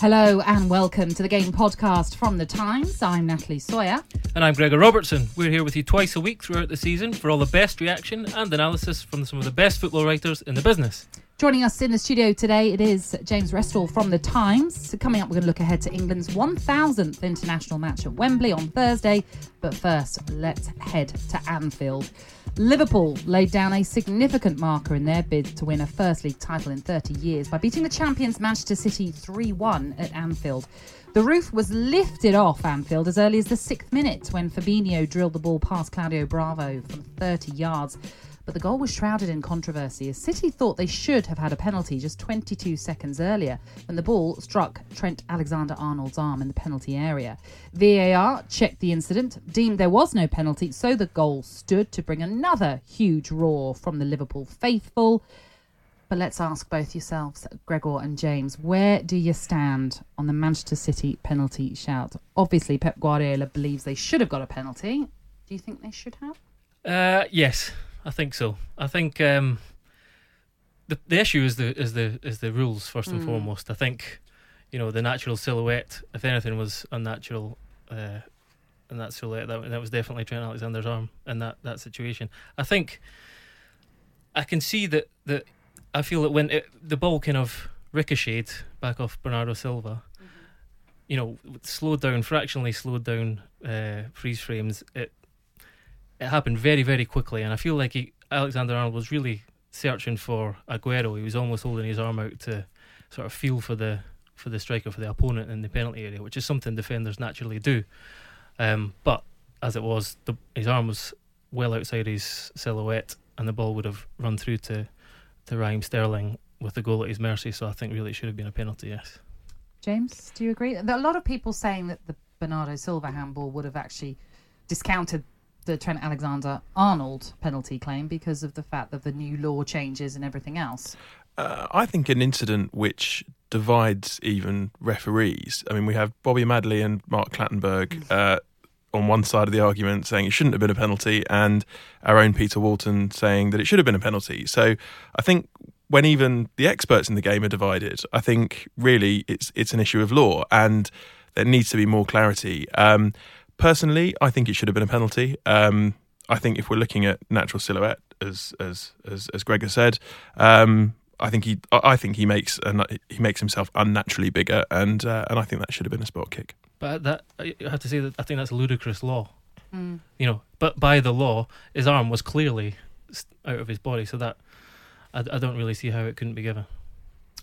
Hello and welcome to the Game Podcast from The Times. I'm Natalie Sawyer. And I'm Gregor Robertson. We're here with you twice a week throughout the season for all the best reaction and analysis from some of the best football writers in the business. Joining us in the studio today, it is James Restall from The Times. So coming up, we're going to look ahead to England's 1000th international match at Wembley on Thursday. But first, let's head to Anfield. Liverpool laid down a significant marker in their bid to win a First League title in 30 years by beating the champions Manchester City 3 1 at Anfield. The roof was lifted off Anfield as early as the sixth minute when Fabinho drilled the ball past Claudio Bravo from 30 yards. But the goal was shrouded in controversy as City thought they should have had a penalty just 22 seconds earlier when the ball struck Trent Alexander Arnold's arm in the penalty area. VAR checked the incident, deemed there was no penalty, so the goal stood to bring another huge roar from the Liverpool faithful. But let's ask both yourselves, Gregor and James, where do you stand on the Manchester City penalty shout? Obviously, Pep Guardiola believes they should have got a penalty. Do you think they should have? Uh, yes, I think so. I think um, the the issue is the is the is the rules first and Mm. foremost. I think you know the natural silhouette. If anything was unnatural, uh, in that silhouette, that that was definitely Trent Alexander's arm in that that situation. I think I can see that that I feel that when it, the ball kind of ricocheted back off Bernardo Silva. You know, slowed down, fractionally slowed down uh, freeze frames. It it happened very, very quickly, and I feel like he, Alexander Arnold was really searching for Aguero. He was almost holding his arm out to sort of feel for the for the striker for the opponent in the penalty area, which is something defenders naturally do. Um, but as it was, the, his arm was well outside his silhouette, and the ball would have run through to to Raheem Sterling with the goal at his mercy. So I think really it should have been a penalty. Yes. James, do you agree? There are a lot of people saying that the Bernardo Silva handball would have actually discounted the Trent Alexander Arnold penalty claim because of the fact that the new law changes and everything else. Uh, I think an incident which divides even referees. I mean, we have Bobby Madley and Mark Clattenburg uh, on one side of the argument saying it shouldn't have been a penalty, and our own Peter Walton saying that it should have been a penalty. So I think when even the experts in the game are divided, I think really it's it's an issue of law, and there needs to be more clarity. Um, personally, I think it should have been a penalty. Um, I think if we're looking at natural silhouette, as as as, as Gregor said, um, I think he I I think he makes an, he makes himself unnaturally bigger, and uh, and I think that should have been a spot kick. But that I have to say that I think that's a ludicrous law. You know, but by the law, his arm was clearly out of his body, so that I, I don't really see how it couldn't be given.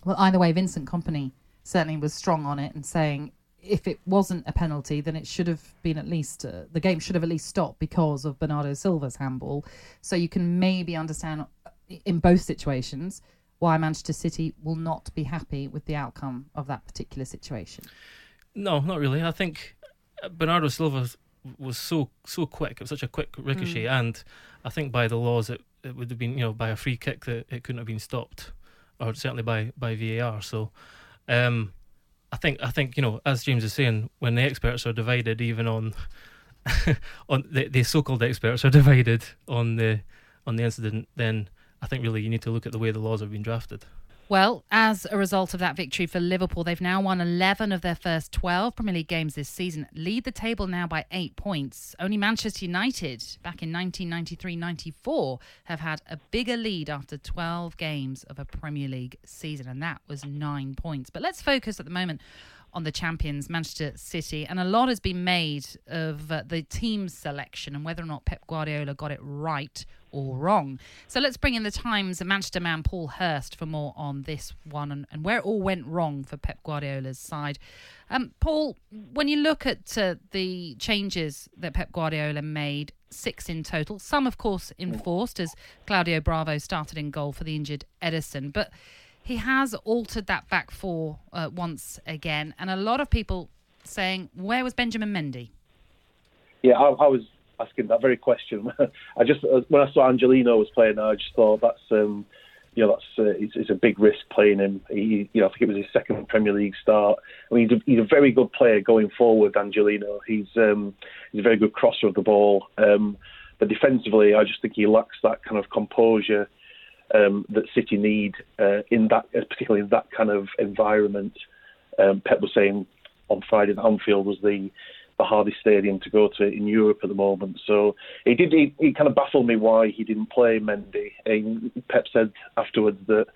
Well, either way, Vincent Kompany certainly was strong on it and saying if it wasn't a penalty, then it should have been at least uh, the game should have at least stopped because of Bernardo Silva's handball. So you can maybe understand uh, in both situations why Manchester City will not be happy with the outcome of that particular situation. No, not really. I think uh, Bernardo Silva was so so quick. It was such a quick ricochet, and I think by the laws, it, it would have been you know by a free kick that it couldn't have been stopped, or certainly by by VAR. So, um, I think I think you know as James is saying, when the experts are divided, even on on the, the so-called experts are divided on the on the incident, then I think really you need to look at the way the laws have been drafted. Well, as a result of that victory for Liverpool, they've now won 11 of their first 12 Premier League games this season, lead the table now by eight points. Only Manchester United, back in 1993 94, have had a bigger lead after 12 games of a Premier League season, and that was nine points. But let's focus at the moment on the champions, Manchester City, and a lot has been made of uh, the team selection and whether or not Pep Guardiola got it right or wrong. So let's bring in the Times Manchester man Paul Hirst for more on this one and, and where it all went wrong for Pep Guardiola's side. Um, Paul, when you look at uh, the changes that Pep Guardiola made, six in total, some of course enforced as Claudio Bravo started in goal for the injured Ederson, but he has altered that back four uh, once again, and a lot of people saying, where was Benjamin Mendy? Yeah, I, I was asking that very question. I just uh, when I saw Angelino was playing, I just thought that's um, you know that's uh, it's, it's, a big risk playing him. He, you know, I think it was his second Premier League start. I mean, he's a, he's a very good player going forward. Angelino, he's um, he's a very good crosser of the ball, um, but defensively, I just think he lacks that kind of composure um, that City need uh, in that, particularly in that kind of environment. Um, Pep was saying on Friday that Anfield was the the hardest stadium to go to in Europe at the moment. So he did. He kind of baffled me why he didn't play Mendy. And Pep said afterwards that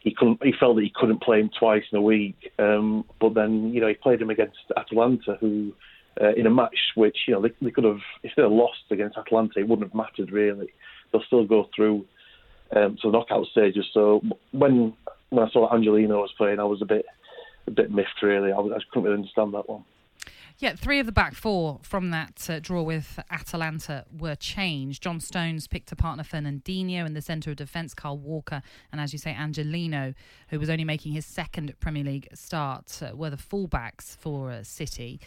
he couldn't. He felt that he couldn't play him twice in a week. Um, but then you know he played him against Atalanta, who. Uh, in a match which you know they, they could have, if they lost against Atalanta, it wouldn't have mattered really. They'll still go through um, to the knockout stages. So when when I saw Angelino was playing, I was a bit a bit miffed really. I, I couldn't really understand that one. Yeah, three of the back four from that uh, draw with Atalanta were changed. John Stones picked a partner Fernandinho in the centre of defence, Kyle Walker, and as you say, Angelino, who was only making his second Premier League start, uh, were the fullbacks for uh, City.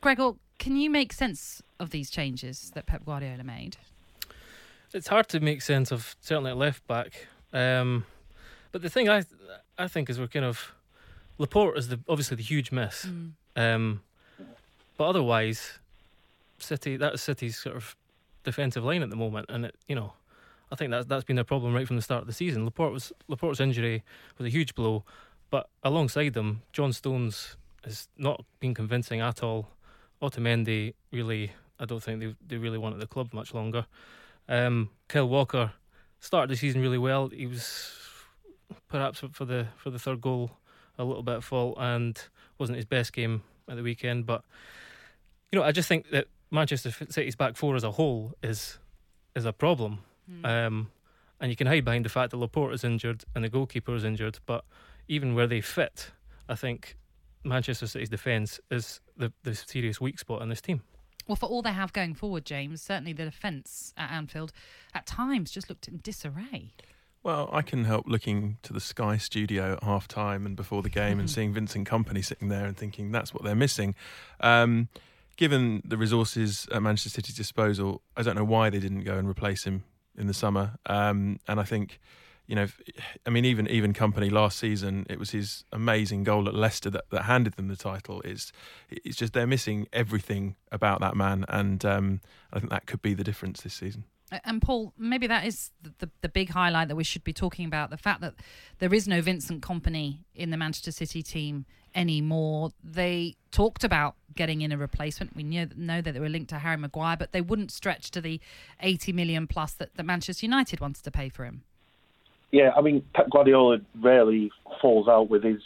Gregor, can you make sense of these changes that Pep Guardiola made? It's hard to make sense of certainly at left back. Um, but the thing I I think is we're kind of Laporte is the obviously the huge miss. Mm. Um, but otherwise, City that's City's sort of defensive line at the moment, and it, you know, I think that's that's been their problem right from the start of the season. Laporte was Laporte's injury was a huge blow, but alongside them, John Stones has not been convincing at all. Otamendi really, I don't think they they really wanted the club much longer. Um, Kyle Walker started the season really well. He was perhaps for the for the third goal a little bit at fault and wasn't his best game at the weekend, but you know, I just think that Manchester City's back four as a whole is is a problem. Mm. Um, and you can hide behind the fact that Laporte is injured and the goalkeeper is injured, but even where they fit, I think Manchester City's defence is the, the serious weak spot in this team. Well, for all they have going forward, James, certainly the defence at Anfield at times just looked in disarray. Well, I can help looking to the Sky studio at half time and before the game and seeing Vincent Kompany sitting there and thinking that's what they're missing. Um, given the resources at Manchester City's disposal, I don't know why they didn't go and replace him in the summer. Um, and I think, you know, I mean, even even Kompany last season, it was his amazing goal at Leicester that, that handed them the title. Is it's just they're missing everything about that man, and um, I think that could be the difference this season. And Paul, maybe that is the, the, the, big highlight that we should be talking about the fact that there is no Vincent Kompany in the Manchester City team anymore. They talked about getting in a replacement. We knew, know that they were linked to Harry Maguire, but they wouldn't stretch to the 80 million plus that, that Manchester United wanted to pay for him. Yeah, I mean, Pep Guardiola rarely falls out with his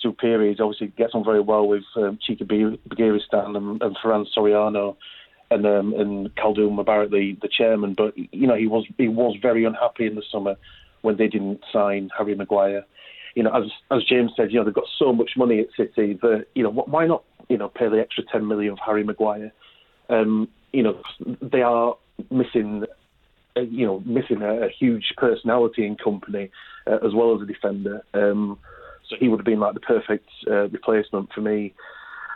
superiors. Obviously, gets on very well with um, Txiki Begiristain and, and Ferran Soriano and um, and Khaldoon Mubarak, the, the chairman. But you know, he was he was very unhappy in the summer when they didn't sign Harry Maguire you know, as as James said, you know, they've got so much money at City that you know, why not, you know, pay the extra ten million for Harry Maguire? Um, you know, they are missing, you know, missing a, a, huge personality in Kompany uh, as well as a defender. Um, so he would have been like the perfect uh, replacement for me.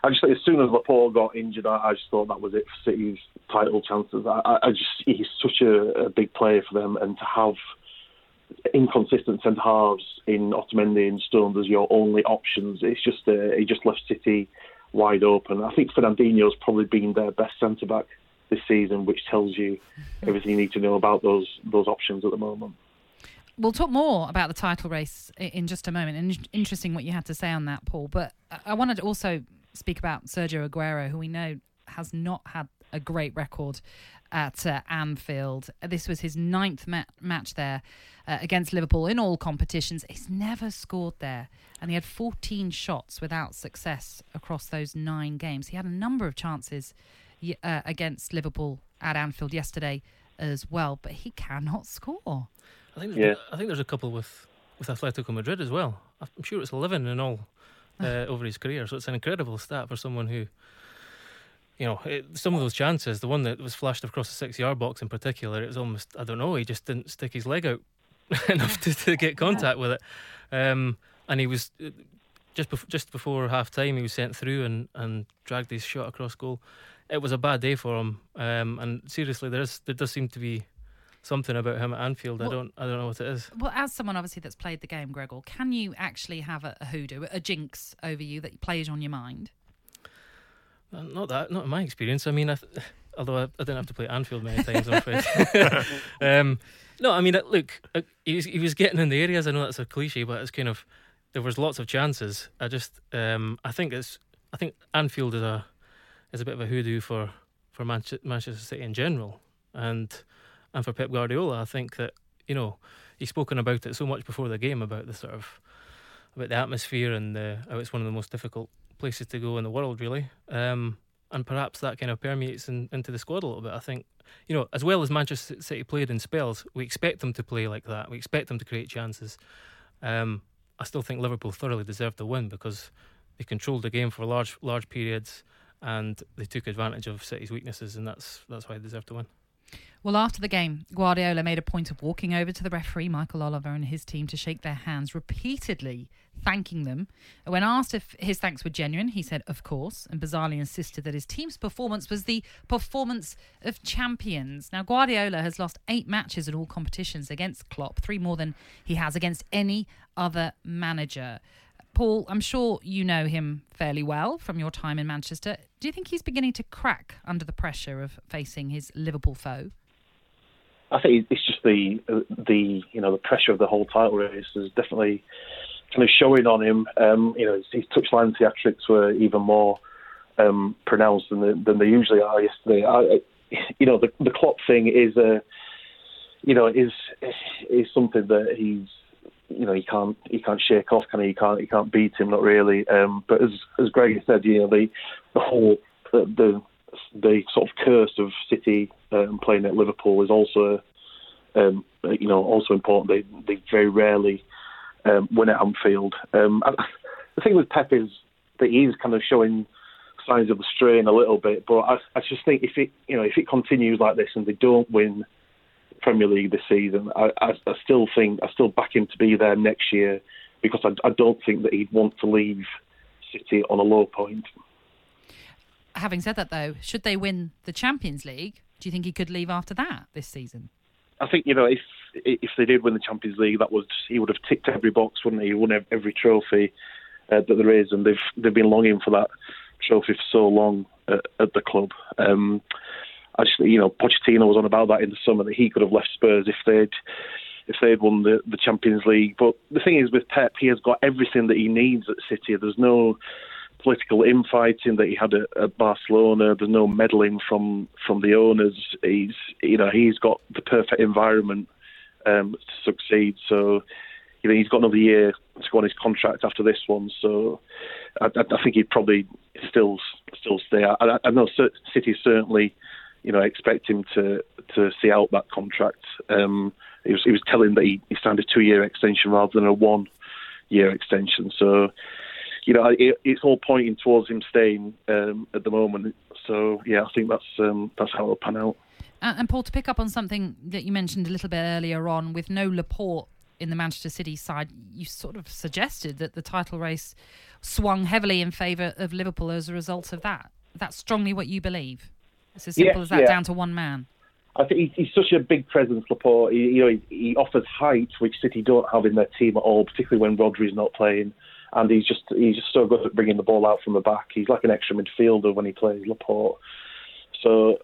I just as soon as Laporte got injured, I, I, just thought that was it for City's title chances. I, I just he's such a, a big player for them, and to have inconsistent centre halves in Otamendi and Stones as your only options. It's just uh, he just left City wide open. I think Fernandinho's probably been their best centre back this season, which tells you everything you need to know about those those options at the moment. We'll talk more about the title race in just a moment. And interesting what you had to say on that, Paul. But I wanted to also speak about Sergio Aguero, who we know has not had a great record at uh, Anfield. This was his ninth ma- match there uh, against Liverpool in all competitions. He's never scored there, and he had 14 shots without success across those nine games. He had a number of chances uh, against Liverpool at Anfield yesterday as well, but he cannot score. I think yeah. I think there's a couple with with Atletico Madrid as well. I'm sure it's 11 in all uh, over his career, so it's an incredible stat for someone who you know, it, some of those chances, the one that was flashed across the six yard box in particular, it was almost, I don't know, he just didn't stick his leg out enough to, to get contact with it. Um, and he was just before, just before half time, he was sent through and, and dragged his shot across goal. It was a bad day for him. Um, and seriously, there is there does seem to be something about him at Anfield. Well, I don't I don't know what it is. Well, as someone obviously that's played the game, Gregor, can you actually have a, a hoodoo, a jinx over you that plays on your mind? Not that, not in my experience. I mean, I th- although I, I, didn't have to play Anfield many times, I'm afraid. um, no, I mean, uh, look, uh, he was he was getting in the areas. I know that's a cliche, but it's kind of there was lots of chances. I just, um, I think it's, I think Anfield is a is a bit of a hoodoo for for Manchester City in general, and and for Pep Guardiola. I think that you know he's spoken about it so much before the game about the sort of about the atmosphere and the, how it's one of the most difficult places to go in the world, really. Um, and perhaps that kind of permeates in, into the squad a little bit. I think, you know, as well as Manchester City played in spells, we expect them to play like that. We expect them to create chances. Um, I still think Liverpool thoroughly deserved the win because they controlled the game for large large periods and they took advantage of City's weaknesses, and that's that's why they deserved to win. Well, after the game, Guardiola made a point of walking over to the referee, Michael Oliver, and his team to shake their hands, repeatedly thanking them. When asked if his thanks were genuine, he said, of course, and bizarrely insisted that his team's performance was the performance of champions. Now, Guardiola has lost eight matches in all competitions against Klopp, three more than he has against any other manager. Paul, I'm sure you know him fairly well from your time in Manchester. Do you think he's beginning to crack under the pressure of facing his Liverpool foe? I think it's just the the you know the pressure of the whole title race is definitely kind of showing on him. Um, you know, his, his touchline theatrics were even more um, pronounced than, the, than they usually are yesterday. I, you know, the the Klopp thing is a you know is is something that he's you know he can't he can't shake off. Can he? He can't he can't beat him. Not really. Um, but as as Greg said, you know the the whole the, the the sort of curse of City um, playing at Liverpool is also, um, you know, also important. They they very rarely um, win at Anfield. Um, the thing with Pep is that he's kind of showing signs of the strain a little bit, but I, I just think if it you know if it continues like this and they don't win Premier League this season, I, I, I still think I still back him to be there next year because I, I don't think that he'd want to leave City on a low point having said that, though, should they win the Champions League, do you think he could leave after that this season? I think you know if if they did win the Champions League, that was he would have ticked every box, wouldn't he? He won every trophy uh, that there is, and they've they've been longing for that trophy for so long at, at the club. Um, I just you know Pochettino was on about that in the summer that he could have left Spurs if they'd if they'd won the, the Champions League. But the thing is with Pep, he has got everything that he needs at City. There's no political infighting that he had at, at, Barcelona. There's no meddling from from the owners. He's you know he's got the perfect environment um, to succeed. So you know he's got another year to go on his contract after this one. So I, I think he'd probably still still stay. I, I know City certainly you know expect him to to see out that contract. Um, he was he was telling that he, he signed a two year extension rather than a one year extension. So you know, it, it's all pointing towards him staying um, at the moment. So yeah, I think that's um, that's how it'll pan out. Uh, and Paul, to pick up on something that you mentioned a little bit earlier on, with no Laporte in the Manchester City side, you sort of suggested that the title race swung heavily in favour of Liverpool as a result of that. That's strongly what you believe. It's as simple as that, yeah. down to one man. I think he's such a big presence, Laporte. He, you know, he, he, offers height, which City don't have in their team at all, particularly when Rodri's not playing and he's just he's just so good at bringing the ball out from the back. He's like an extra midfielder when he plays Laporte. So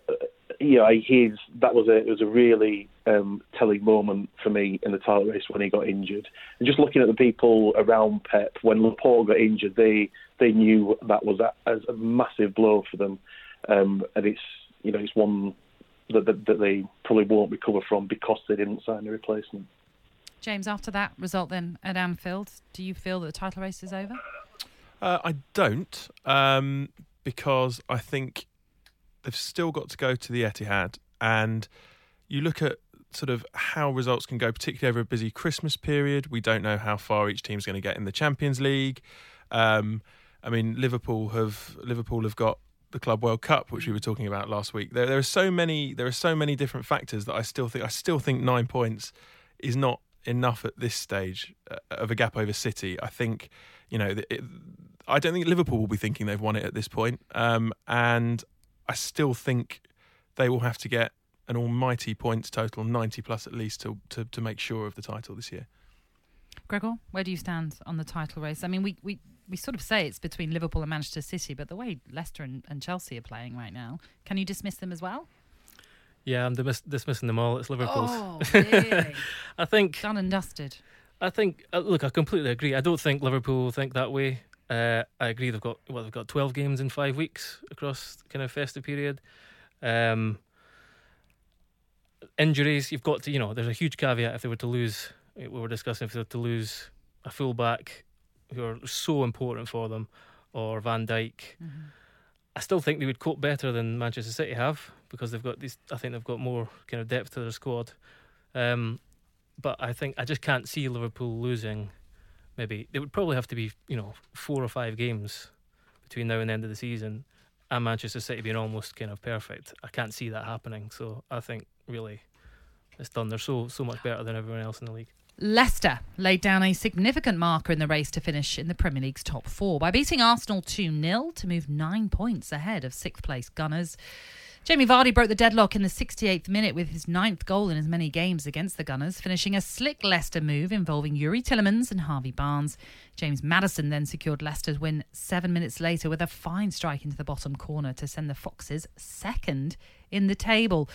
you know, he's that was a it was a really um, telling moment for me in the title race when he got injured. And just looking at the people around Pep when Laporte got injured, they they knew that was a, a massive blow for them, um, and it's you know it's one that, that, that they probably won't recover from because they didn't sign a replacement. James, after that result then at Anfield, do you feel that the title race is over? Uh, I don't, um, because I think they've still got to go to the Etihad, and you look at sort of how results can go, particularly over a busy Christmas period. We don't know how far each team's going to get in the Champions League. Um, I mean, Liverpool have Liverpool have got the Club World Cup, which we were talking about last week. There, there are so many there are so many different factors that I still think I still think nine points is not enough at this stage uh, of a gap over City. I think you know it, I don't think Liverpool will be thinking they've won it at this point, um, and I still think they will have to get an almighty points total, 90 plus at least, to, to, to make sure of the title this year. Gregor, where do you stand on the title race? I mean, we, we, we sort of say it's between Liverpool and Manchester City, but the way Leicester and, and Chelsea are playing right now, can you dismiss them as well? Yeah, I'm dismiss- dismissing them all. It's Liverpool's. Oh, really? I think. Done and dusted. I think. Uh, look, I completely agree. I don't think Liverpool think that way. Uh, I agree. They've got well, they've got 12 games in five weeks across kind of festive period. Um, injuries, you've got to, you know, there's a huge caveat if they were to lose, we were discussing if they were to lose a fullback who are so important for them, or Van Dijk. Mm-hmm. I still think they would cope better than Manchester City have because they've got these. I think they've got more kind of depth to their squad. Um, but I think I just can't see Liverpool losing. Maybe it would probably have to be you know four or five games between now and the end of the season, and Manchester City being almost kind of perfect. I can't see that happening. So I think really it's done. They're so so much better than everyone else in the league. Leicester laid down a significant marker in the race to finish in the Premier League's top four by beating Arsenal 2 0 to move nine points ahead of sixth place Gunners. Jamie Vardy broke the deadlock in the 68th minute with his ninth goal in as many games against the Gunners, finishing a slick Leicester move involving Youri Tielemans and Harvey Barnes. James Maddison then secured Leicester's win seven minutes later with a fine strike into the bottom corner to send the Foxes second in the table.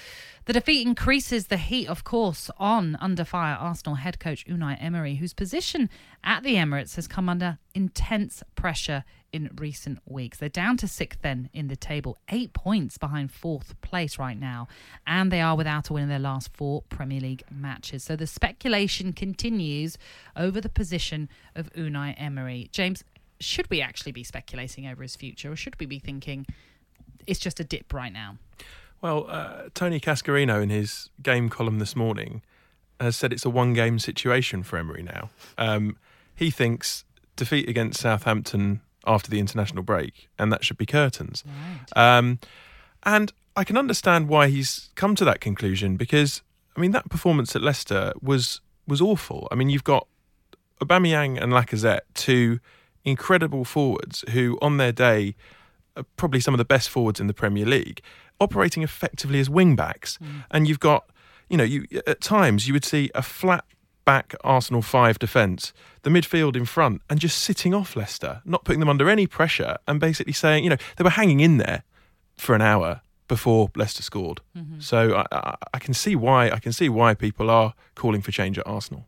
The defeat increases the heat, of course, on under fire Arsenal head coach Unai Emery, whose position at the Emirates has come under intense pressure in recent weeks. They're down to sixth then in the table, eight points behind fourth place right now, and they are without a win in their last four Premier League matches. So the speculation continues over the position of Unai Emery. James, should we actually be speculating over his future, or should we be thinking it's just a dip right now? Well, uh, Tony Cascarino in his game column this morning has said it's a one game situation for Emery now. Um, he thinks defeat against Southampton after the international break, and that should be curtains. Right. Um, and I can understand why he's come to that conclusion because I mean that performance at Leicester was was awful. I mean you've got Aubameyang and Lacazette, two incredible forwards who, on their day, probably some of the best forwards in the Premier League, operating effectively as wing backs. And you've got, you know, you at times you would see a flat back Arsenal five defence, the midfield in front, and just sitting off Leicester, not putting them under any pressure, and basically saying, you know, they were hanging in there for an hour before Leicester scored. So I, I, I can see why I can see why people are calling for change at Arsenal.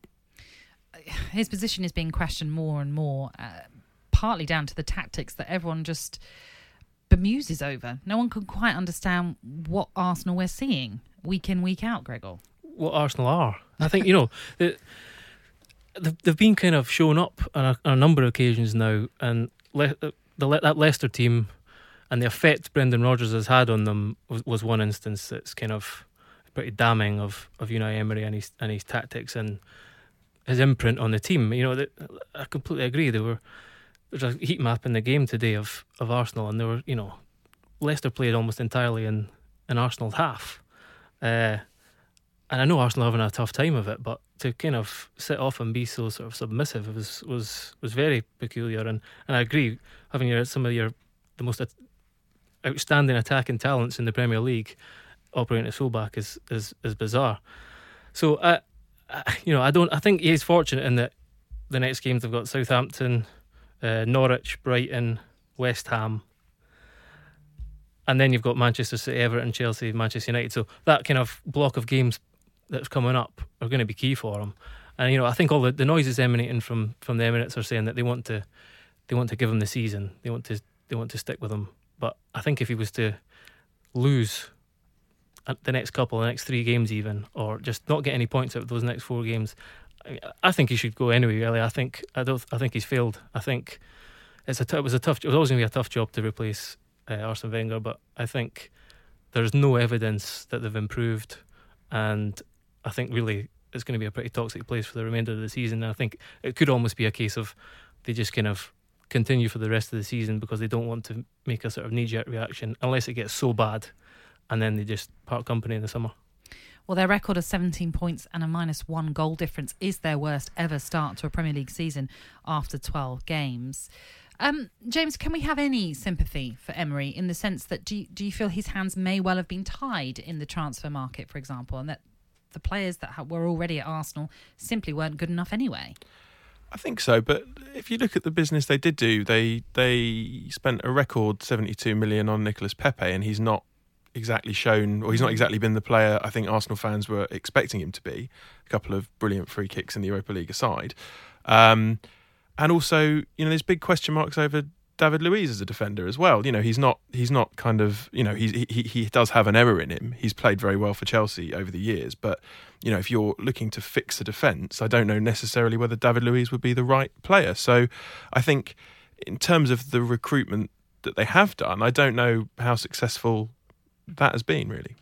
his position is being questioned more and more, uh, partly down to the tactics that everyone just bemuses over. No one can quite understand what Arsenal we're seeing week in, week out, Gregor. what Arsenal are. I think you know they've, they've been kind of shown up on a, on a number of occasions now, and Le- uh, the Le- that Leicester team and the effect Brendan Rodgers has had on them was, was one instance that's kind of pretty damning of of Unai Emery and his and his tactics and his imprint on the team. You know, that I completely agree. They were there's a heat map in the game today of of Arsenal, and there were you know Leicester played almost entirely in in Arsenal's half. Uh, and I know Arsenal having a tough time of it, but to kind of sit off and be so sort of submissive was was was very peculiar. And, and I agree, having your some of your the most outstanding attacking talents in the Premier League operating as fullback is is is bizarre. So I, I you know I don't I think he's fortunate in that the next games they've got Southampton, uh, Norwich, Brighton, West Ham. and then you've got Manchester City, Everton, Chelsea, Manchester United. So that kind of block of games that's coming up are going to be key for him. And you know, I think all the, the noises emanating from from the Emirates are saying that they want to they want to give him the season. They want to they want to stick with him. But I think if he was to lose the next couple, the next three games, even, or just not get any points out of those next four games, I think he should go anyway. Really, I think I don't. I think he's failed. I think it's a t- it was a tough. It was always going to be a tough job to replace uh, Arsene Wenger, but I think there's no evidence that they've improved, and I think really it's going to be a pretty toxic place for the remainder of the season. And I think it could almost be a case of they just kind of continue for the rest of the season because they don't want to make a sort of knee jerk reaction unless it gets so bad, and then they just part company in the summer. Well, their record of 17 points and a minus one goal difference is their worst ever start to a Premier League season after 12 games. Um, James, can we have any sympathy for Emery in the sense that do you, do you feel his hands may well have been tied in the transfer market, for example, and that the players that were already at Arsenal simply weren't good enough anyway? I think so, but if you look at the business they did do, they they spent a record seventy two million on Nicolas Pepe, and he's not exactly shown, or he's not exactly been the player I think Arsenal fans were expecting him to be. A couple of brilliant free kicks in the Europa League aside. Um, and also, you know, there's big question marks over David Luiz as a defender as well. You know, he's not he's not kind of you know he he he does have an error in him. He's played very well for Chelsea over the years, but you know if you're looking to fix a defence, I don't know necessarily whether David Luiz would be the right player. So, I think in terms of the recruitment that they have done, I don't know how successful that has been really.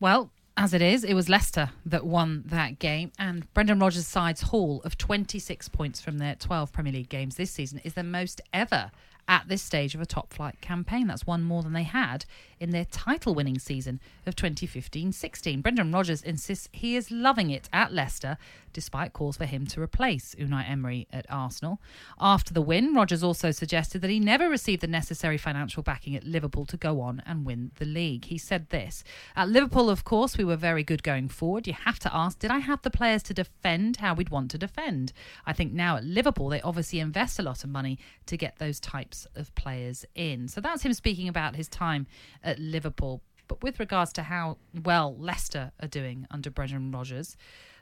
Well, as it is, it was Leicester that won that game, and Brendan Rodgers' side's haul of 26 points from their 12 Premier League games this season is the most ever at this stage of a top flight campaign. That's one more than they had in their title winning season of 2015 16. Brendan Rodgers insists he is loving it at Leicester, despite calls for him to replace Unai Emery at Arsenal. After the win, Rodgers also suggested that he never received the necessary financial backing at Liverpool to go on and win the league. He said this At Liverpool, of course, we were very good going forward. You have to ask, did I have the players to defend how we'd want to defend? I think now at Liverpool, they obviously invest a lot of money to get those types of players in. So that's him speaking about his time at Liverpool. But with regards to how well Leicester are doing under Brendan Rodgers,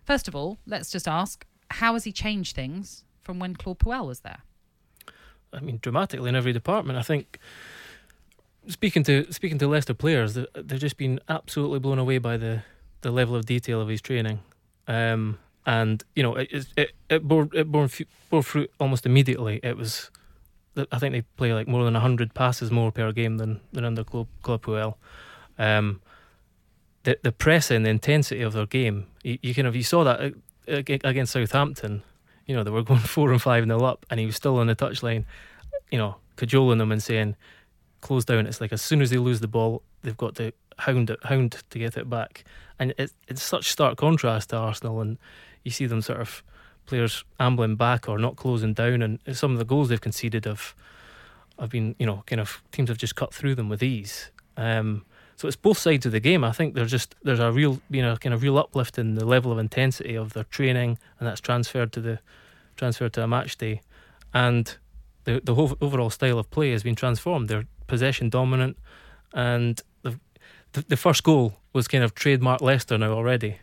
first of all, let's just ask how has he changed things from when Claude Puel was there? I mean, dramatically in every department. I think speaking to speaking to Leicester players, they've just been absolutely blown away by the, the level of detail of his training. Um, and you know, it it, it bore it bore, bore fruit almost immediately. It was I think they play like more than hundred passes more per game than than under Claude, Claude Puel. Um, the the pressing, the intensity of their game, you, you kind of you saw that against Southampton. You know they were going four and five nil up, and he was still on the touchline. You know, cajoling them and saying, "Close down." It's like as soon as they lose the ball, they've got to hound it, hound to get it back, and it's it's such stark contrast to Arsenal, and you see them sort of players ambling back or not closing down, and some of the goals they've conceded have have been you know kind of teams have just cut through them with ease. Um, so it's both sides of the game. I think there's just there's a real you know kind of real uplift in the level of intensity of their training, and that's transferred to the transferred to a match day, and the the whole overall style of play has been transformed. They're possession dominant, and the the, the first goal was kind of trademark Leicester now already,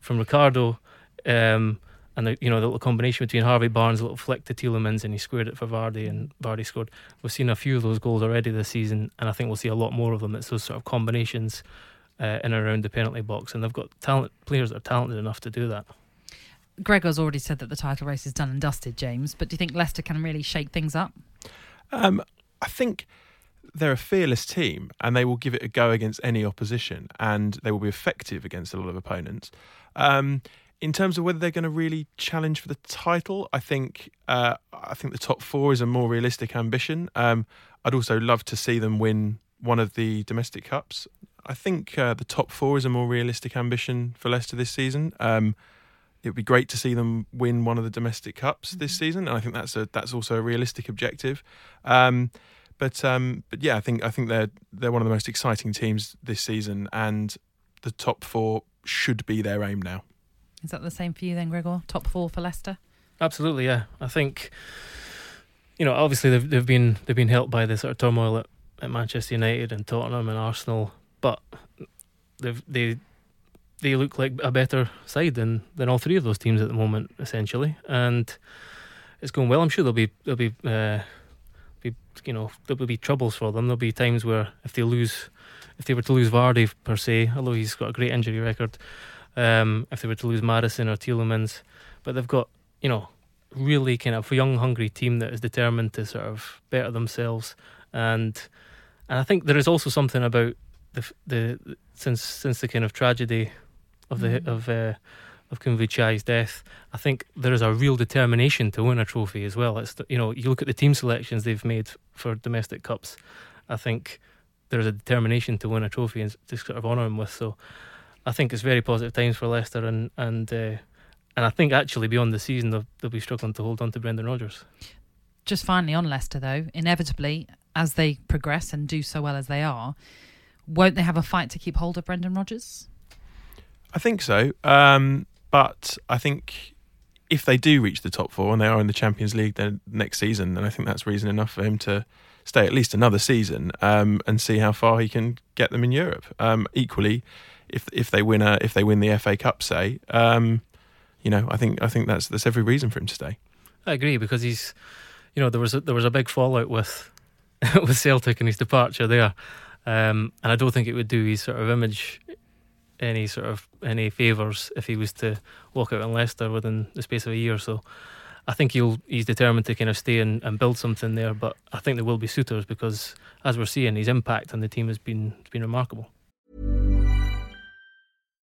from Ricardo. Um, and the you know the little combination between Harvey Barnes, a little flick to Tielemans, and he squared it for Vardy, and Vardy scored. We've seen a few of those goals already this season, and I think we'll see a lot more of them. It's those sort of combinations uh, in and around the penalty box, and they've got talent players that are talented enough to do that. Gregor's already said that the title race is done and dusted, James. But do you think Leicester can really shake things up? Um, I think they're a fearless team, and they will give it a go against any opposition, and they will be effective against a lot of opponents. Um, in terms of whether they're going to really challenge for the title, I think uh, I think the top four is a more realistic ambition. Um, I'd also love to see them win one of the domestic cups. I think uh, the top four is a more realistic ambition for Leicester this season. Um, it would be great to see them win one of the domestic cups this mm-hmm. season, and I think that's a that's also a realistic objective. Um, but um, but yeah, I think I think they're they're one of the most exciting teams this season, and the top four should be their aim now. Is that the same for you then, Gregor? Top four for Leicester? Absolutely, yeah. I think you know, obviously they've they've been they've been helped by the sort of turmoil at, at Manchester United and Tottenham and Arsenal, but they they they look like a better side than than all three of those teams at the moment, essentially, and it's going well. I'm sure there'll be there'll be uh, be you know there will be troubles for them. There'll be times where if they lose, if they were to lose Vardy per se, although he's got a great injury record, um, if they were to lose Maddison or Tielemans, but they've got you know really kind of a young, hungry team that is determined to sort of better themselves, and and I think there is also something about the the since since the kind of tragedy of the Mhm. of uh, of Khun Vichai's death, I think there is a real determination to win a trophy as well. It's you know you look at the team selections they've made for domestic cups. I think there's a determination to win a trophy and to sort of honour him with. So I think it's very positive times for Leicester and and uh, and I think actually beyond the season they'll, they'll be struggling to hold on to Brendan Rodgers. Just finally on Leicester, though, inevitably, as they progress and do so well as they are, won't they have a fight to keep hold of Brendan Rodgers? I think so. Um, but I think if they do reach the top four and they are in the Champions League then next season, then I think that's reason enough for him to stay at least another season um, and see how far he can get them in Europe. Um, equally, if if they win a if they win the FA Cup, say, um, you know, I think I think that's that's every reason for him to stay. I agree because he's, you know, there was a, there was a big fallout with with Celtic and his departure there, um, and I don't think it would do his sort of image any sort of any favours if he was to walk out in Leicester within the space of a year or so. I think he'll he's determined to kind of stay and, and build something there, but I think there will be suitors because as we're seeing, his impact on the team has been has been remarkable.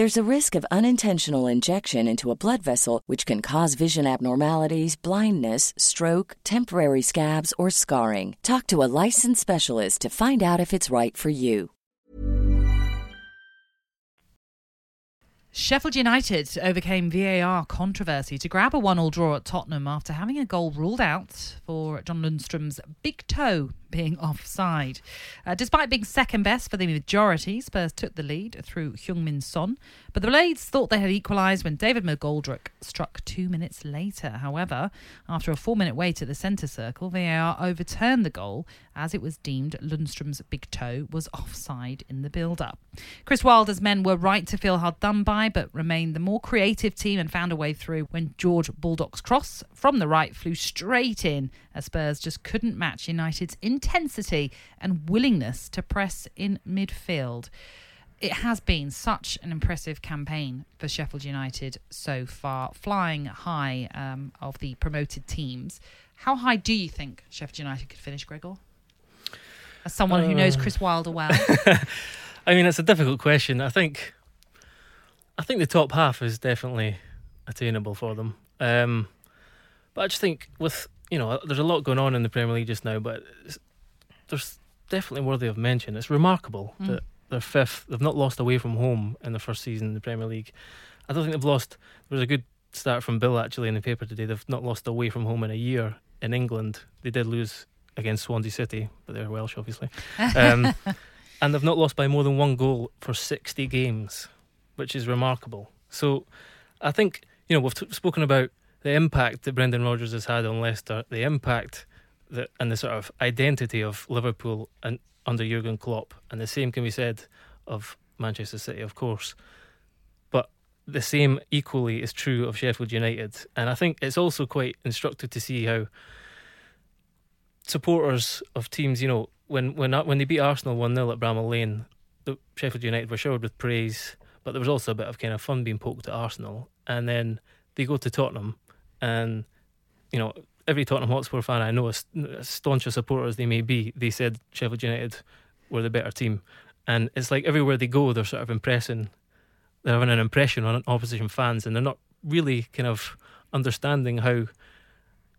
There's a risk of unintentional injection into a blood vessel, which can cause vision abnormalities, blindness, stroke, temporary scabs, or scarring. Talk to a licensed specialist to find out if it's right for you. Sheffield United overcame VAR controversy to grab a one-all draw at Tottenham after having a goal ruled out for John Lundstram's big toe being offside. Uh, despite being second best for the majority, Spurs took the lead through Heung-Min Son, but the Blades thought they had equalised when David McGoldrick struck two minutes later. However, after a four-minute wait at the centre circle, VAR overturned the goal as it was deemed Lundstram's big toe was offside in the build-up. Chris Wilder's men were right to feel hard done by, but remained the more creative team and found a way through when George Baldock's cross from the right flew straight in as Spurs just couldn't match United's intensity and willingness to press in midfield. It has been such an impressive campaign for Sheffield United so far, flying high um, of the promoted teams. How high do you think Sheffield United could finish, Gregor? As someone who knows Uh. Chris Wilder well. I mean, it's a difficult question. I think, I think the top half is definitely attainable for them. Um, but I just think with you know, there's a lot going on in the Premier League just now, but it's, there's definitely worthy of mention. It's remarkable Mm. that they're fifth. They've not lost away from home in the first season in the Premier League. I don't think they've lost. There was a good start from Bill actually in the paper today. They've not lost away from home in a year in England. They did lose against Swansea City, but they're Welsh, obviously. Um, and they've not lost by more than one goal for 60 games, which is remarkable. So I think, you know, we've t- spoken about the impact that Brendan Rodgers has had on Leicester, the impact that, and the sort of identity of Liverpool and under Jurgen Klopp, and the same can be said of Manchester City, of course. But the same equally is true of Sheffield United, and I think it's also quite instructive to see how supporters of teams, you know, when when when they beat Arsenal one 0 at Bramall Lane, the Sheffield United were showered with praise, but there was also a bit of kind of fun being poked at Arsenal, and then they go to Tottenham, and you know every Tottenham Hotspur fan I know, as staunch a supporter as they may be, they said Sheffield United were the better team, and it's like everywhere they go, they're sort of impressing, they're having an impression on opposition fans, and they're not really kind of understanding how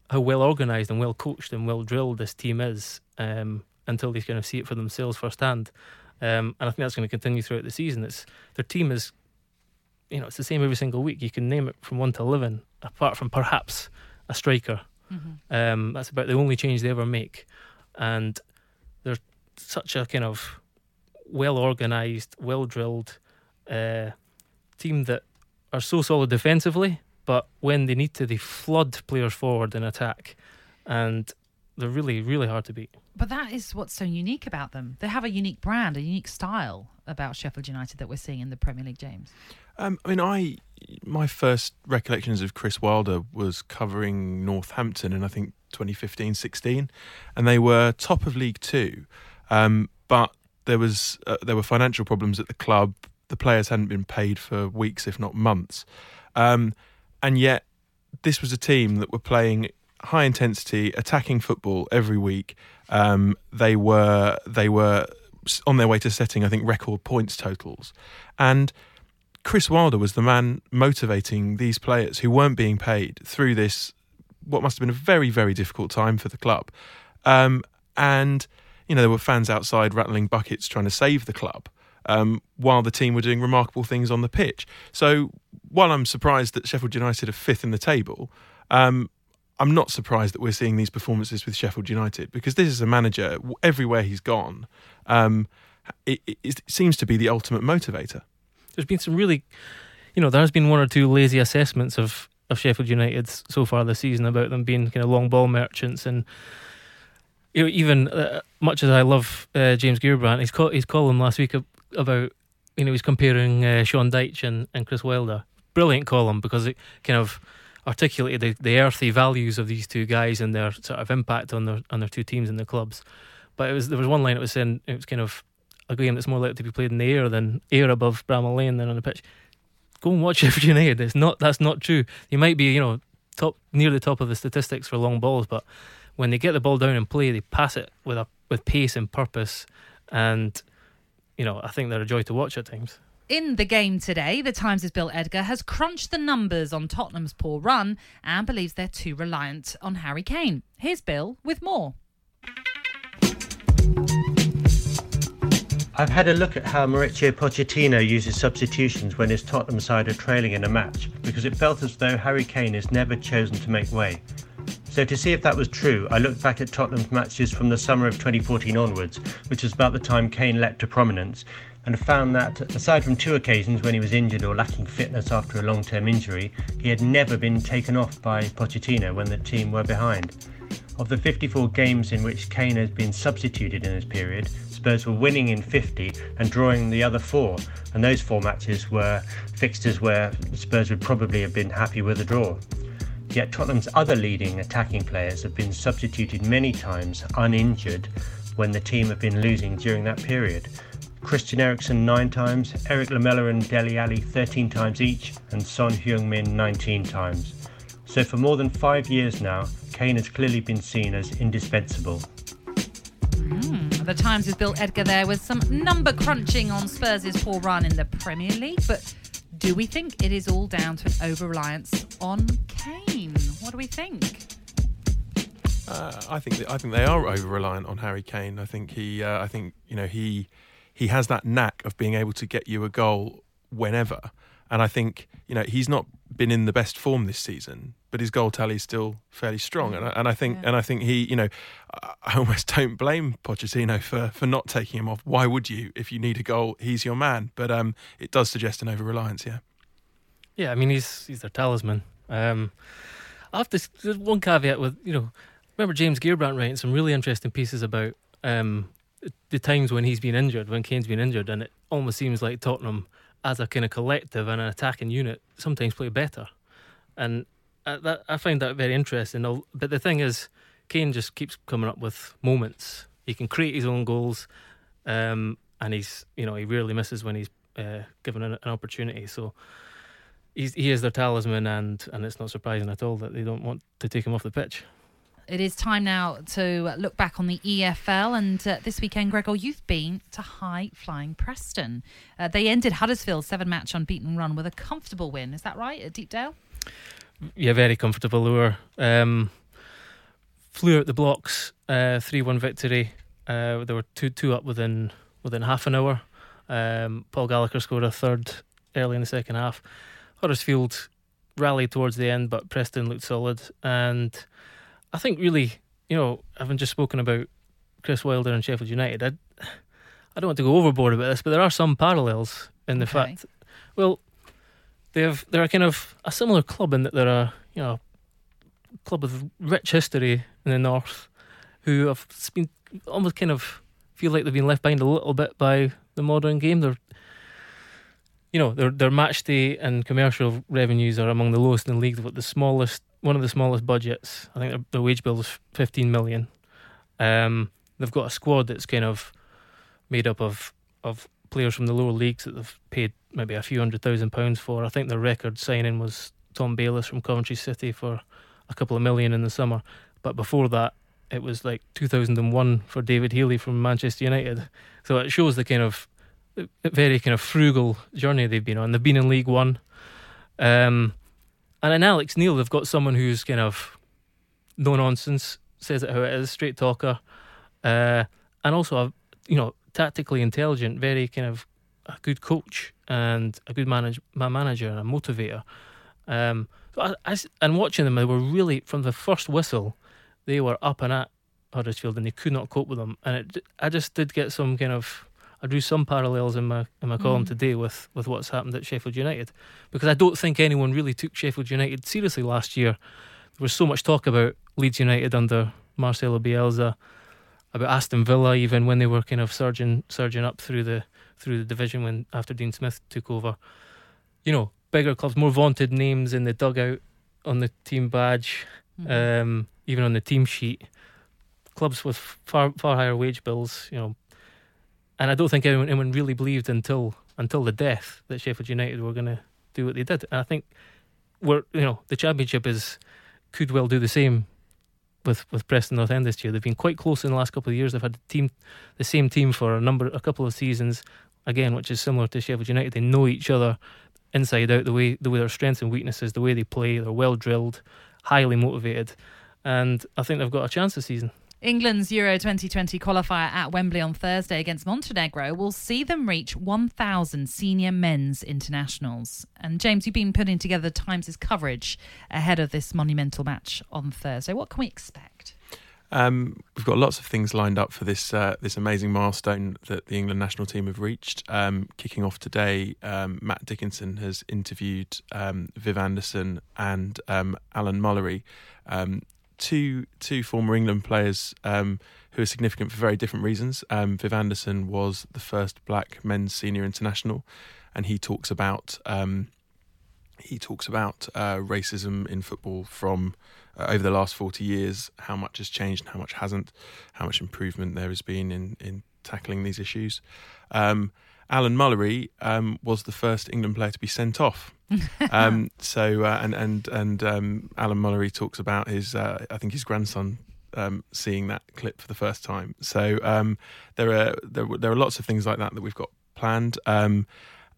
how well organised and well coached and well drilled this team is um, until they kind of see it for themselves firsthand. Um, and I think that's going to continue throughout the season. It's their team is, you know, it's the same every single week. You can name it from one to eleven, apart from perhaps a striker. Mm-hmm. Um, that's about the only change they ever make, and they're such a kind of well organised, well drilled uh, team that are so solid defensively but when they need to, they flood players forward in attack, and they're really, really hard to beat. But that is what's so unique about them. They have a unique brand, a unique style about Sheffield United that we're seeing in the Premier League, James. Um, I mean, I my first recollections of Chris Wilder was covering Northampton in I think 2015-16, and they were top of League Two, um, but there was uh, there were financial problems at the club. The players hadn't been paid for weeks, if not months. Um, and yet this was a team that were playing high intensity attacking football every week. Um, they were they were on their way to setting I think record points totals, and Chris Wilder was the man motivating these players who weren't being paid through this what must have been a very very difficult time for the club, um, and you know there were fans outside rattling buckets trying to save the club. Um, while the team were doing remarkable things on the pitch. So while I'm surprised that Sheffield United are fifth in the table, um, I'm not surprised that we're seeing these performances with Sheffield United because this is a manager everywhere he's gone. Um, it, it, it, seems to be the ultimate motivator. There's been some really, you know, there has been one or two lazy assessments of of Sheffield United so far this season about them being kind of long ball merchants and. You know, even uh, much as I love uh, James Gheerbrant, he's call, his column last week about you know he's comparing uh, Sean Dyche and, and Chris Wilder, brilliant column because it kind of articulated the, the earthy values of these two guys and their sort of impact on their on their two teams and the clubs. But it was there was one line it was saying it was kind of a game that's more likely to be played in the air than air above Bramall Lane than on the pitch. Go and watch Sheffield United. It's not that's not true. You might be you know top near the top of the statistics for long balls, but when they get the ball down and play, they pass it with a with pace and purpose, and you know I think they're a joy to watch at times. In the game today, the Times' Bill Edgar has crunched the numbers on Tottenham's poor run and believes they're too reliant on Harry Kane. Here's Bill with more. I've had a look at how Mauricio Pochettino uses substitutions when his Tottenham side are trailing in a match because it felt as though Harry Kane has never chosen to make way. So, to see if that was true, I looked back at Tottenham's matches from the summer of 2014 onwards, which was about the time Kane leapt to prominence, and found that, aside from two occasions when he was injured or lacking fitness after a long term injury, he had never been taken off by Pochettino when the team were behind. Of the 54 games in which Kane has been substituted in this period, Spurs were winning in 50 and drawing the other four, and those four matches were fixtures where Spurs would probably have been happy with a draw. Yet Tottenham's other leading attacking players have been substituted many times uninjured when the team have been losing during that period. Christian Eriksen 9 times, Erik Lamela and Dele Alli 13 times each, and Son Heung-min 19 times. So for more than five years now, Kane has clearly been seen as indispensable. Mm, the Times with Bill Edgar there with some number crunching on Spurs' poor run in the Premier League. But do we think it is all down to an over reliance on Kane? What do we think? Uh, I think that, I think they are over reliant on Harry Kane. I think he, uh, I think you know he he has that knack of being able to get you a goal whenever. And I think you know he's not been in the best form this season, but his goal tally is still fairly strong. And I, and I think Yeah. and I think he, you know, I- I almost don't blame Pochettino for for not taking him off. Why would you? If you need a goal, he's your man. But um, it does suggest an over reliance. Yeah. Yeah, I mean he's he's their talisman. Um, I have to there's one caveat with you know, remember James Gheerbrant writing some really interesting pieces about um the times when he's been injured, when Kane's been injured, and it almost seems like Tottenham as a kind of collective and an attacking unit sometimes play better, and I, that I find that very interesting. But the thing is, Kane just keeps coming up with moments. He can create his own goals, um, and he's you know he rarely misses when he's uh, given an, an opportunity. So he's, he is their talisman, and and it's not surprising at all that they don't want to take him off the pitch. It is time now to look back on the EFL. And uh, this weekend, Gregor, you've been to high flying Preston. Uh, they ended Huddersfield's seven match unbeaten run with a comfortable win. Is that right at Deepdale? Yeah, very comfortable. They were um, flew out the blocks, three one victory. Uh, they were two two up within within half an hour. Um, Paul Gallagher scored a third early in the second half. Huddersfield rallied towards the end, but Preston looked solid. And I think really, you know, having just spoken about Chris Wilder and Sheffield United, I, I don't want to go overboard about this, but there are some parallels in the Okay. fact. Well, they have they're a kind of a similar club in that they're a you know club with rich history in the north, who have been almost kind of feel like they've been left behind a little bit by the modern game. They're you know their their match day and commercial revenues are among the lowest in the league. They've got the smallest one of the smallest budgets. I think their wage bill is fifteen million. Um, they've got a squad that's kind of made up of of players from the lower leagues that they've paid maybe a few hundred thousand pounds for. I think their record signing was Tom Bayliss from Coventry City for a couple of million in the summer. But before that, it was like 2001 for David Healy from Manchester United. So it shows the kind of very kind of frugal journey they've been on. They've been in League One. Um, and in Alex Neil, they've got someone who's kind of no nonsense, says it how it is, straight talker, uh, and also a you know tactically intelligent, very kind of a good coach and a good manage, ma- manager and a motivator. Um, so I, I and watching them, they were really from the first whistle, they were up and at Huddersfield, and they could not cope with them. And it, I just did get some kind of, I drew some parallels in my in my column Mm. today with with what's happened at Sheffield United, because I don't think anyone really took Sheffield United seriously last year. There was so much talk about Leeds United under Marcelo Bielsa, about Aston Villa, even when they were kind of surging surging up through the through the division when after Dean Smith took over. You know, bigger clubs, more vaunted names in the dugout, on the team badge, Mhm. um, even on the team sheet. Clubs with far far higher wage bills, you know, and I don't think anyone, anyone really believed until until the death that Sheffield United were going to do what they did. And I think we're you know the championship is could well do the same with with Preston North End this year. They've been quite close in the last couple of years. They've had the team the same team for a number a couple of seasons again, which is similar to Sheffield United. They know each other inside out, the way the way their strengths and weaknesses, the way they play. They're well drilled, highly motivated, and I think they've got a chance this season. England's Euro 2020 qualifier at Wembley on Thursday against Montenegro will see them reach 1,000 senior men's internationals. And James, you've been putting together the Times' coverage ahead of this monumental match on Thursday. What can we expect? Um, we've got lots of things lined up for this uh, this amazing milestone that the England national team have reached. Um, kicking off today, um, Matt Dickinson has interviewed um, Viv Anderson and um, Alan Mullery, um, two two former England players um, who are significant for very different reasons. Um, Viv Anderson was the first black men's senior international, and he talks about um, he talks about uh, racism in football from uh, over the last 40 years, how much has changed and how much hasn't, how much improvement there has been in, in tackling these issues. Um, Alan Mullery um, was the first England player to be sent off. um, so, uh, and and and um, Alan Mullery talks about his, uh, I think his grandson um, seeing that clip for the first time. So um, there are there there are lots of things like that that we've got planned, um,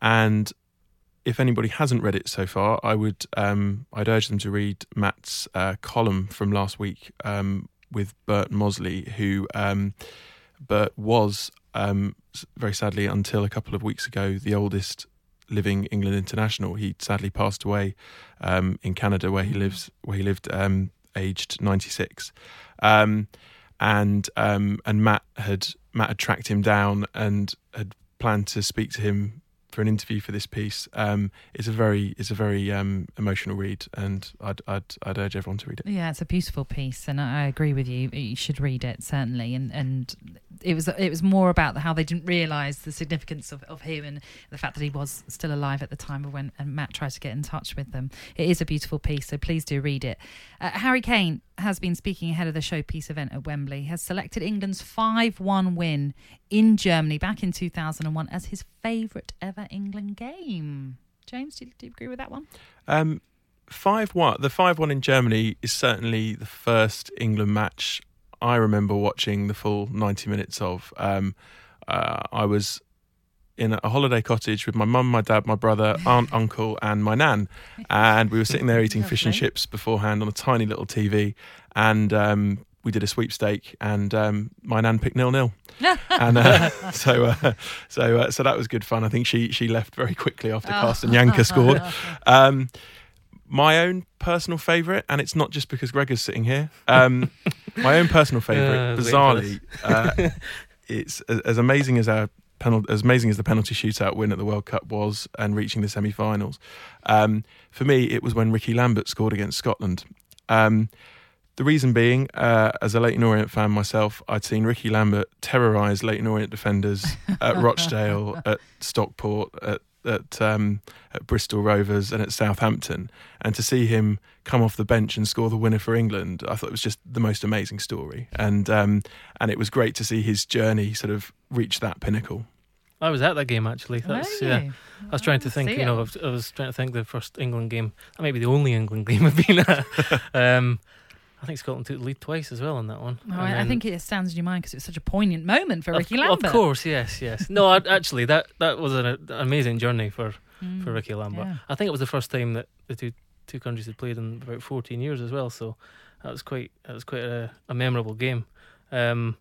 and if anybody hasn't read it so far, I would um, I'd urge them to read Matt's uh, column from last week um, with Bert Mozley, who um, Bert was um, very sadly, until a couple of weeks ago, the oldest living England international. He sadly passed away um, in Canada, where he lives, where he lived, um, aged ninety six. Um, and um, and Matt had Matt had tracked him down and had planned to speak to him for an interview for this piece. Um, it's a very it's a very um, emotional read, and I'd, I'd I'd urge everyone to read it. Yeah, it's a beautiful piece, and I agree with you. You should read it certainly. And and it was it was more about how they didn't realise the significance of, of him and the fact that he was still alive at the time when and Matt tried to get in touch with them. It is a beautiful piece, so please do read it. Uh, Harry Kane has been speaking ahead of the showpiece event at Wembley. Has selected England's five-one win in Germany back in two thousand and one as his favourite ever England game. James, do you, do you agree with that one? Um, five one. The five one in Germany is certainly the first England match I remember watching the full ninety minutes of. Um, uh, I was in a holiday cottage with my mum, my dad, my brother, aunt, uncle, and my nan, and we were sitting there eating fish and chips beforehand on a tiny little TV, and um, we did a sweepstake, and um, my nan picked nil nil, and uh, so uh, so uh, so that was good fun. I think she she left very quickly after Carsten Jancker scored. Um, my own personal favourite, and it's not just because Gregor's sitting here. Um, my own personal favourite, Uh, bizarrely, uh, it's as, as amazing as our penalty, as amazing as the penalty shootout win at the World Cup was, and reaching the semi-finals. Um, for me, it was when Ricky Lambert scored against Scotland. Um, the reason being, uh, as a Leyton Orient fan myself, I'd seen Ricky Lambert terrorise Leyton Orient defenders at Rochdale, at Stockport, at at, um, at Bristol Rovers, and at Southampton, and to see him come off the bench and score the winner for England, I thought it was just the most amazing story, and um, and it was great to see his journey sort of reach that pinnacle. I was at that game actually. That's yeah. I was trying to Oh, think. You know, I was, I was trying to think the first England game. That might be the only England game I've been at. um, I think Scotland took the lead twice as well on that one. Oh, I, I think it stands in your mind because it was such a poignant moment for Of- Ricky Lambert. Of, course, yes, yes. No, I, actually, that that was an, an amazing journey for, Mm, for Ricky Lambert. yeah. I think it was the first time that the two two countries had played in about 14 years as well. So that was quite that was quite a, a memorable game. Um,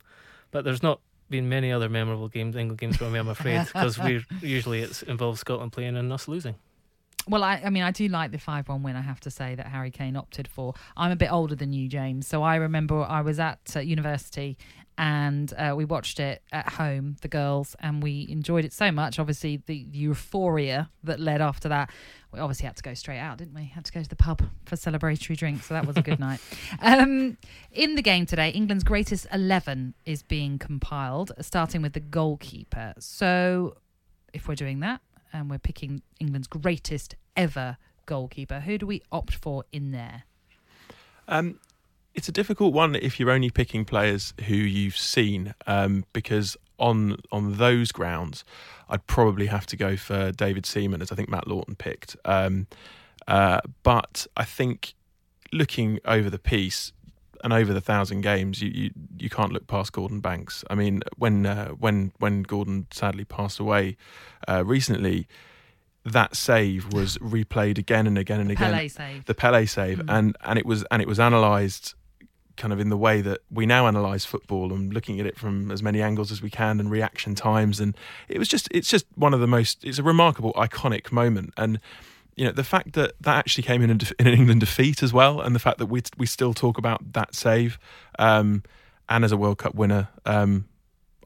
but there's not been many other memorable games, England games for me, I'm afraid, because we usually it involves Scotland playing and us losing. Well, I, I mean, I do like the 5 1 win, I have to say, that Harry Kane opted for. I'm a bit older than you, James. So I remember I was at uh, university and uh, we watched it at home, the girls, and we enjoyed it so much. Obviously, the euphoria that led after that. We obviously had to go straight out, didn't we? Had to go to the pub for celebratory drinks, so that was a good night. Um, in the game today, England's greatest 11 is being compiled, starting with the goalkeeper. So if we're doing that and we're picking England's greatest ever goalkeeper, who do we opt for in there? Um, it's a difficult one if you're only picking players who you've seen, um, because on on those grounds, I'd probably have to go for David Seaman, as I think Matt Lawton picked. Um, uh, but I think looking over the piece and over the thousand games, you, you you can't look past Gordon Banks. I mean, when uh, when when Gordon sadly passed away uh, recently, that save was replayed again and again and again Pele save. the Pele save, Mm. and and it was and it was analysed kind of in the way that we now analyse football and looking at it from as many angles as we can and reaction times, and it was just it's just one of the most it's a remarkable iconic moment, and you know the fact that that actually came in a def- in an England defeat as well, and the fact that we we still talk about that save, um, and as a World Cup winner. Um,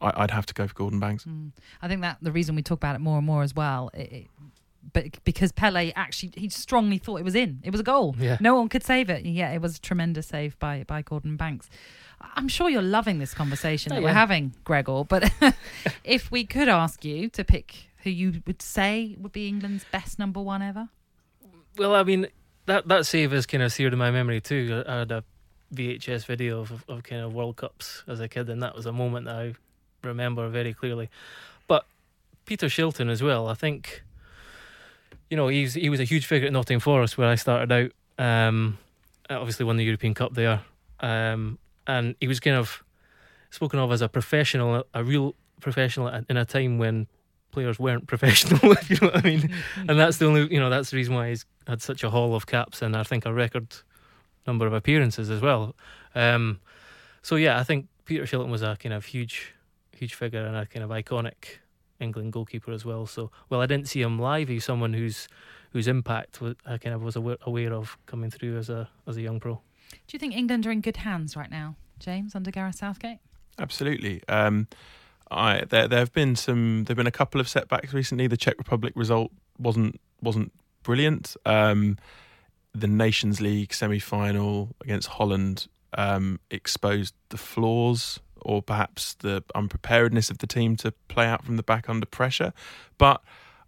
I, I'd have to go for Gordon Banks. Mm. I think that the reason we talk about it more and more as well, it, it, but because Pele actually he strongly thought it was in, it was a goal. Yeah. No one could save it. Yeah, it was a tremendous save by by Gordon Banks. I'm sure you're loving this conversation Oh, that yeah. we're having, Gregor. But if we could ask you to pick who you would say would be England's best number one ever, Well, I mean, that that save is kind of seared in my memory too. I had a VHS video of, of kind of World Cups as a kid, and that was a moment that I remember very clearly. But Peter Shilton as well. I think, you know, he's he was a huge figure at Nottingham Forest where I started out. Um, obviously won the European Cup there, um, and he was kind of spoken of as a professional, a real professional in a time when players weren't professional. if you know what I mean and that's the only you know that's the reason why he's had such a haul of caps and I think a record number of appearances as well. Um, so yeah, I think Peter Shilton was a kind of huge, huge figure and a kind of iconic England goalkeeper as well. So, well, I didn't see him live. He's someone whose whose impact I kind of was aware, aware of coming through as a as a young pro. Do you think England are in good hands right now, James, under Gareth Southgate? Absolutely. Um, I there there have been some there've been a couple of setbacks recently. The Czech Republic result wasn't wasn't brilliant. Um, the Nations League semi final against Holland um, exposed the flaws or perhaps the unpreparedness of the team to play out from the back under pressure. But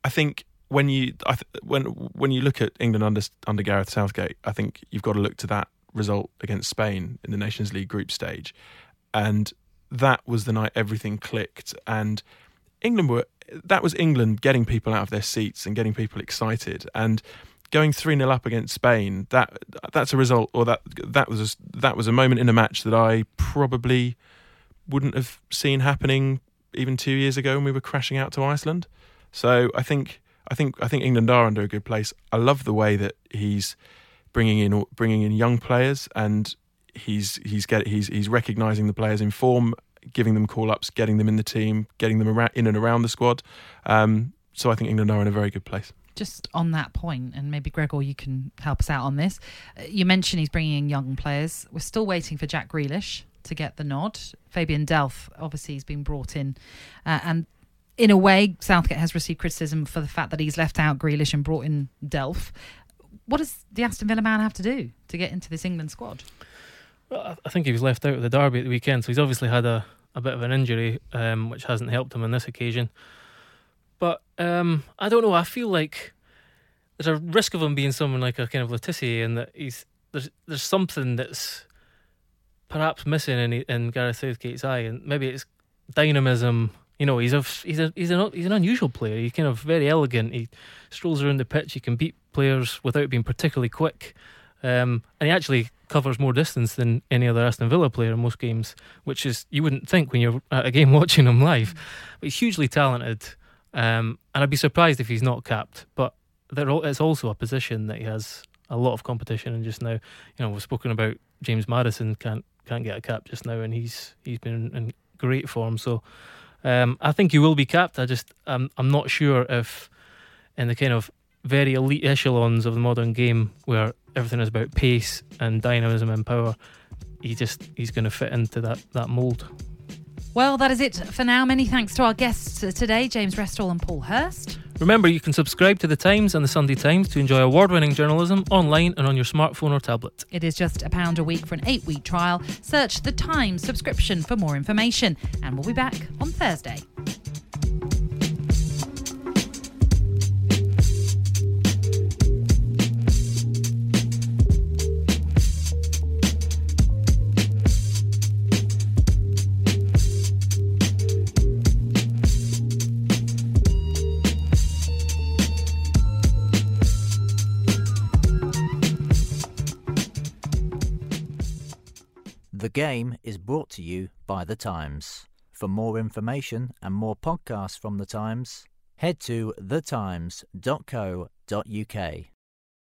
I think when you I th- when when you look at England under under Gareth Southgate, I think you've got to look to that result against Spain in the Nations League group stage, and that was the night everything clicked and England were that was England getting people out of their seats and getting people excited and going 3 0 up against Spain that that's a result or that that was a, that was a moment in a match that I probably wouldn't have seen happening even 2 years ago when we were crashing out to Iceland. So I think I think I think England are under a good place. I love the way that he's bringing in bringing in young players and he's he's get he's he's recognizing the players in form, giving them call ups, getting them in the team, getting them around, in and around the squad. Um, so I think England are in a very good place. Just on that point, and maybe Gregor, you can help us out on this. Uh, you mentioned he's bringing in young players. We're still waiting for Jack Grealish to get the nod. Fabian Delph, obviously, he's been brought in, uh, and in a way, Southgate has received criticism for the fact that he's left out Grealish and brought in Delph. What does the Aston Villa man have to do to get into this England squad? Well, I think he was left out of the derby at the weekend, so he's obviously had a, a bit of an injury, um, which hasn't helped him on this occasion. But um, I don't know. I feel like there's a risk of him being someone like a kind of Le Tissier, and that he's there's there's something that's perhaps missing in in Gareth Southgate's eye, and maybe it's dynamism. You know, he's a he's a he's an he's an unusual player. He's kind of very elegant. He strolls around the pitch. He can beat players without being particularly quick, um, and he actually covers more distance than any other Aston Villa player in most games, which is you wouldn't think when you're at a game watching him live. But he's hugely talented, um, and I'd be surprised if he's not capped. But there, it's also a position that he has a lot of competition in just now. You know, we've spoken about James Maddison can't can't get a cap just now, and he's he's been in great form. So um, I think he will be capped. I just I'm I'm not sure if in the kind of very elite echelons of the modern game where everything is about pace and dynamism and power. He just he's going to fit into that that mold. Well, that is it for now. Many thanks to our guests today, James Restall and Paul Hirst. Remember, you can subscribe to The Times and The Sunday Times to enjoy award winning journalism online and on your smartphone or tablet. It is just a pound a week for an eight week trial. Search The Times subscription for more information, and we'll be back on Thursday. The game is brought to you by The Times. For more information and more podcasts from The Times, head to thetimes.co.uk.